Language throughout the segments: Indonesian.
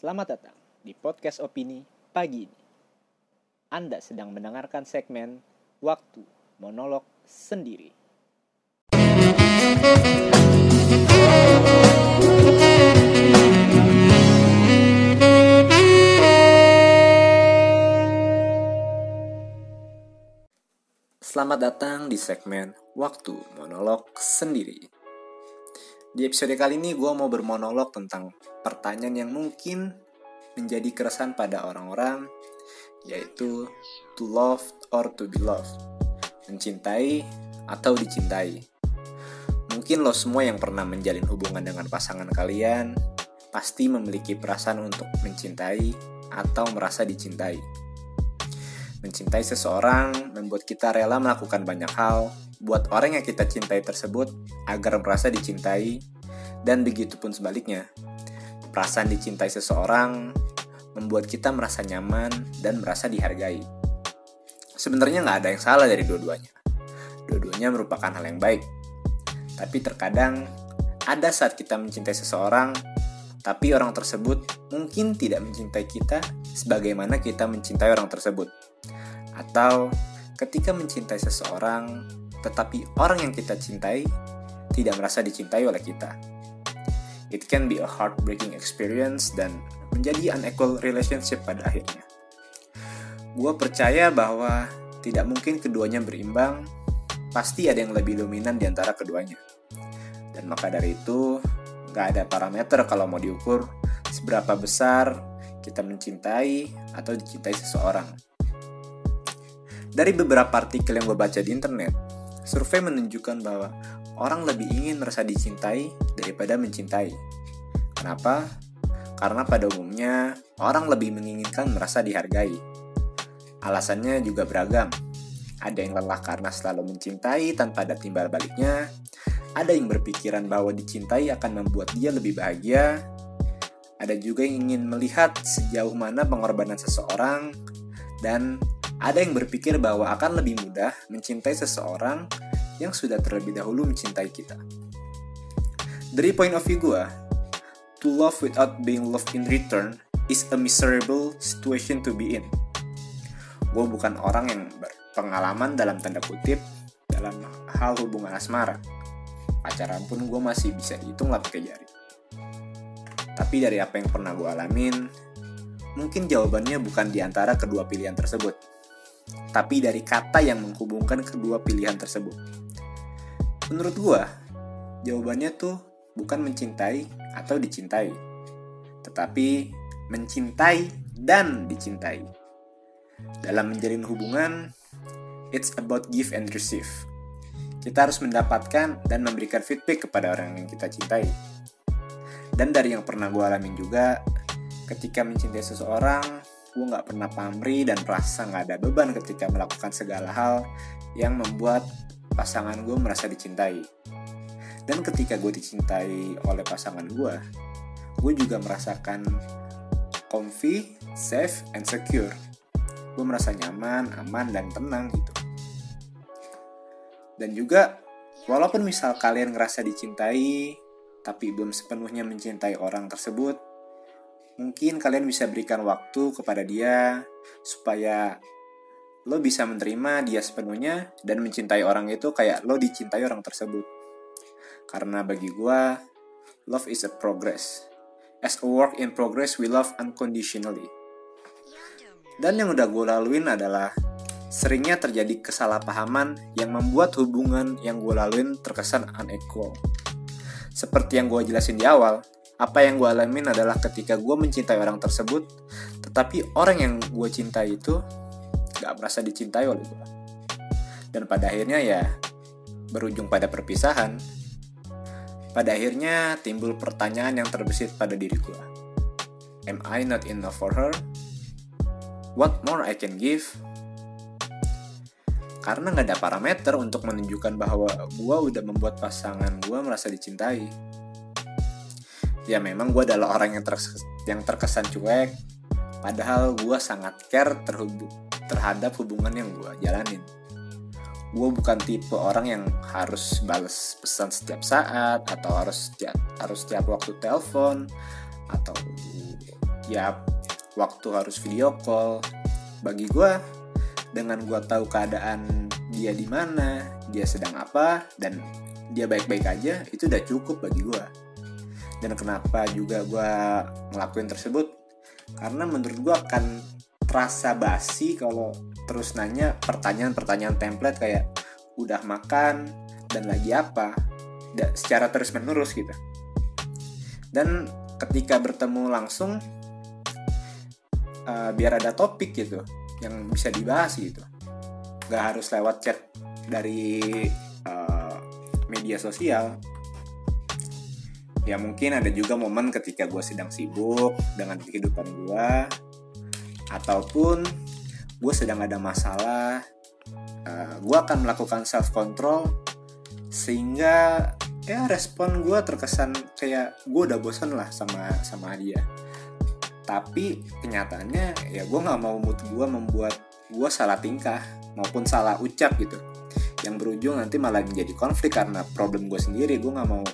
Selamat datang di podcast opini pagi ini. Anda sedang mendengarkan segmen Waktu Monolog Sendiri. Selamat datang di segmen Waktu Monolog Sendiri. Di episode kali ini gue mau bermonolog tentang pertanyaan yang mungkin menjadi keresahan pada orang-orang, yaitu to love or to be loved, mencintai atau dicintai. Mungkin lo semua yang pernah menjalin hubungan dengan pasangan kalian pasti memiliki perasaan untuk mencintai atau merasa dicintai. Mencintai seseorang membuat kita rela melakukan banyak hal buat orang yang kita cintai tersebut agar merasa dicintai, dan begitu pun sebaliknya. Perasaan dicintai seseorang membuat kita merasa nyaman dan merasa dihargai. Sebenarnya nggak ada yang salah dari dua-duanya. Dua-duanya merupakan hal yang baik. Tapi terkadang ada saat kita mencintai seseorang, tapi orang tersebut mungkin tidak mencintai kita sebagaimana kita mencintai orang tersebut. Atau ketika mencintai seseorang, tetapi orang yang kita cintai tidak merasa dicintai oleh kita. It can be a heartbreaking experience dan menjadi unequal relationship pada akhirnya. Gue percaya bahwa tidak mungkin keduanya berimbang, pasti ada yang lebih dominan di antara keduanya. Dan maka dari itu, gak ada parameter kalau mau diukur seberapa besar kita mencintai atau dicintai seseorang. Dari beberapa artikel yang gue baca di internet, Survei menunjukkan bahwa orang lebih ingin merasa dicintai daripada mencintai. Kenapa? Karena pada umumnya orang lebih menginginkan merasa dihargai. Alasannya juga beragam. Ada yang lelah karena selalu mencintai tanpa ada timbal baliknya. Ada yang berpikiran bahwa dicintai akan membuat dia lebih bahagia. Ada juga yang ingin melihat sejauh mana pengorbanan seseorang dan ada yang berpikir bahwa akan lebih mudah mencintai seseorang yang sudah terlebih dahulu mencintai kita. Dari point of view gue, to love without being loved in return is a miserable situation to be in. Gue bukan orang yang berpengalaman dalam tanda kutip dalam hal hubungan asmara. Pacaran pun gue masih bisa dihitung lah pakai jari. Tapi dari apa yang pernah gue alamin, mungkin jawabannya bukan di antara kedua pilihan tersebut tapi dari kata yang menghubungkan kedua pilihan tersebut. Menurut gua, jawabannya tuh bukan mencintai atau dicintai, tetapi mencintai dan dicintai. Dalam menjalin hubungan, it's about give and receive. Kita harus mendapatkan dan memberikan feedback kepada orang yang kita cintai. Dan dari yang pernah gue alamin juga, ketika mencintai seseorang, gue nggak pernah pamri dan merasa nggak ada beban ketika melakukan segala hal yang membuat pasangan gue merasa dicintai. Dan ketika gue dicintai oleh pasangan gue, gue juga merasakan comfy, safe, and secure. Gue merasa nyaman, aman, dan tenang gitu. Dan juga, walaupun misal kalian ngerasa dicintai, tapi belum sepenuhnya mencintai orang tersebut, mungkin kalian bisa berikan waktu kepada dia supaya lo bisa menerima dia sepenuhnya dan mencintai orang itu kayak lo dicintai orang tersebut. Karena bagi gue, love is a progress. As a work in progress, we love unconditionally. Dan yang udah gue laluin adalah seringnya terjadi kesalahpahaman yang membuat hubungan yang gue laluin terkesan unequal. Seperti yang gue jelasin di awal, apa yang gue alamin adalah ketika gue mencintai orang tersebut tetapi orang yang gue cintai itu gak merasa dicintai oleh gue dan pada akhirnya ya berujung pada perpisahan pada akhirnya timbul pertanyaan yang terbesit pada diri gue am I not enough for her what more I can give? Karena gak ada parameter untuk menunjukkan bahwa gue udah membuat pasangan gue merasa dicintai. Ya memang gue adalah orang yang, yang terkesan cuek. Padahal gue sangat care terhubung terhadap hubungan yang gue jalanin. Gue bukan tipe orang yang harus balas pesan setiap saat atau harus setiap harus setiap waktu telepon atau setiap waktu harus video call. Bagi gue dengan gue tahu keadaan dia di mana dia sedang apa dan dia baik-baik aja itu udah cukup bagi gue dan kenapa juga gue ngelakuin tersebut? Karena menurut gue akan terasa basi kalau terus nanya pertanyaan-pertanyaan template kayak udah makan? Dan lagi apa? Secara terus menerus gitu. Dan ketika bertemu langsung uh, biar ada topik gitu yang bisa dibahas gitu. Nggak harus lewat chat dari uh, media sosial. Ya mungkin ada juga momen ketika gue sedang sibuk dengan kehidupan gue ataupun gue sedang ada masalah uh, eh, gue akan melakukan self control sehingga ya respon gue terkesan kayak gue udah bosan lah sama sama dia tapi kenyataannya ya gue nggak mau mood gue membuat gue salah tingkah maupun salah ucap gitu. Yang berujung nanti malah menjadi konflik karena problem gue sendiri. Gue nggak mau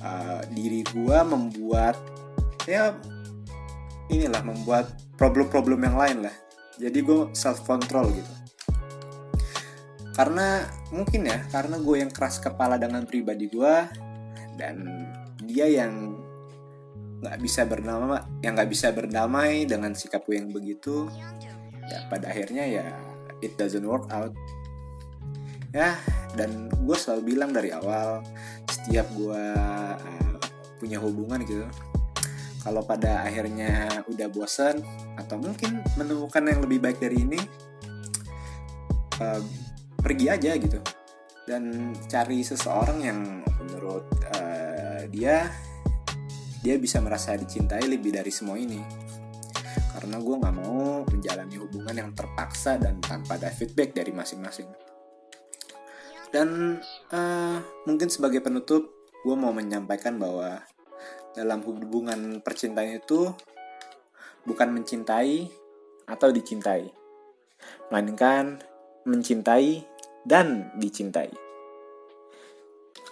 uh, diri gue membuat ya inilah membuat problem-problem yang lain lah. Jadi gue self control gitu. Karena mungkin ya karena gue yang keras kepala dengan pribadi gue dan dia yang nggak bisa bernama yang nggak bisa berdamai dengan sikap gue yang begitu ya pada akhirnya ya it doesn't work out. Ya dan gue selalu bilang dari awal setiap gue uh, punya hubungan gitu kalau pada akhirnya udah bosan atau mungkin menemukan yang lebih baik dari ini uh, pergi aja gitu. Dan cari seseorang yang menurut uh, dia dia bisa merasa dicintai lebih dari semua ini karena gue nggak mau menjalani hubungan yang terpaksa dan tanpa ada feedback dari masing-masing dan uh, mungkin sebagai penutup gue mau menyampaikan bahwa dalam hubungan percintaan itu bukan mencintai atau dicintai melainkan mencintai dan dicintai.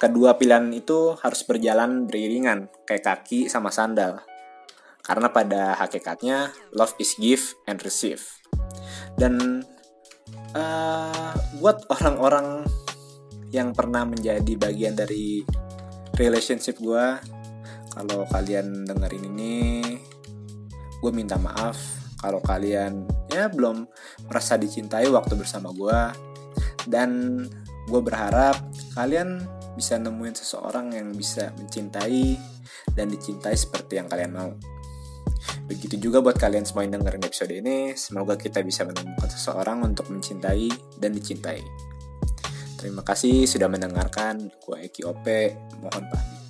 Kedua pilihan itu harus berjalan beriringan, kayak kaki sama sandal. Karena pada hakikatnya, love is give and receive. Dan uh, buat orang-orang yang pernah menjadi bagian dari relationship gue, kalau kalian dengerin ini, gue minta maaf kalau kalian ya belum merasa dicintai waktu bersama gue dan gue berharap kalian bisa nemuin seseorang yang bisa mencintai dan dicintai seperti yang kalian mau. Begitu juga buat kalian semua yang dengerin episode ini, semoga kita bisa menemukan seseorang untuk mencintai dan dicintai. Terima kasih sudah mendengarkan. Gue Eki Ope, mohon pamit.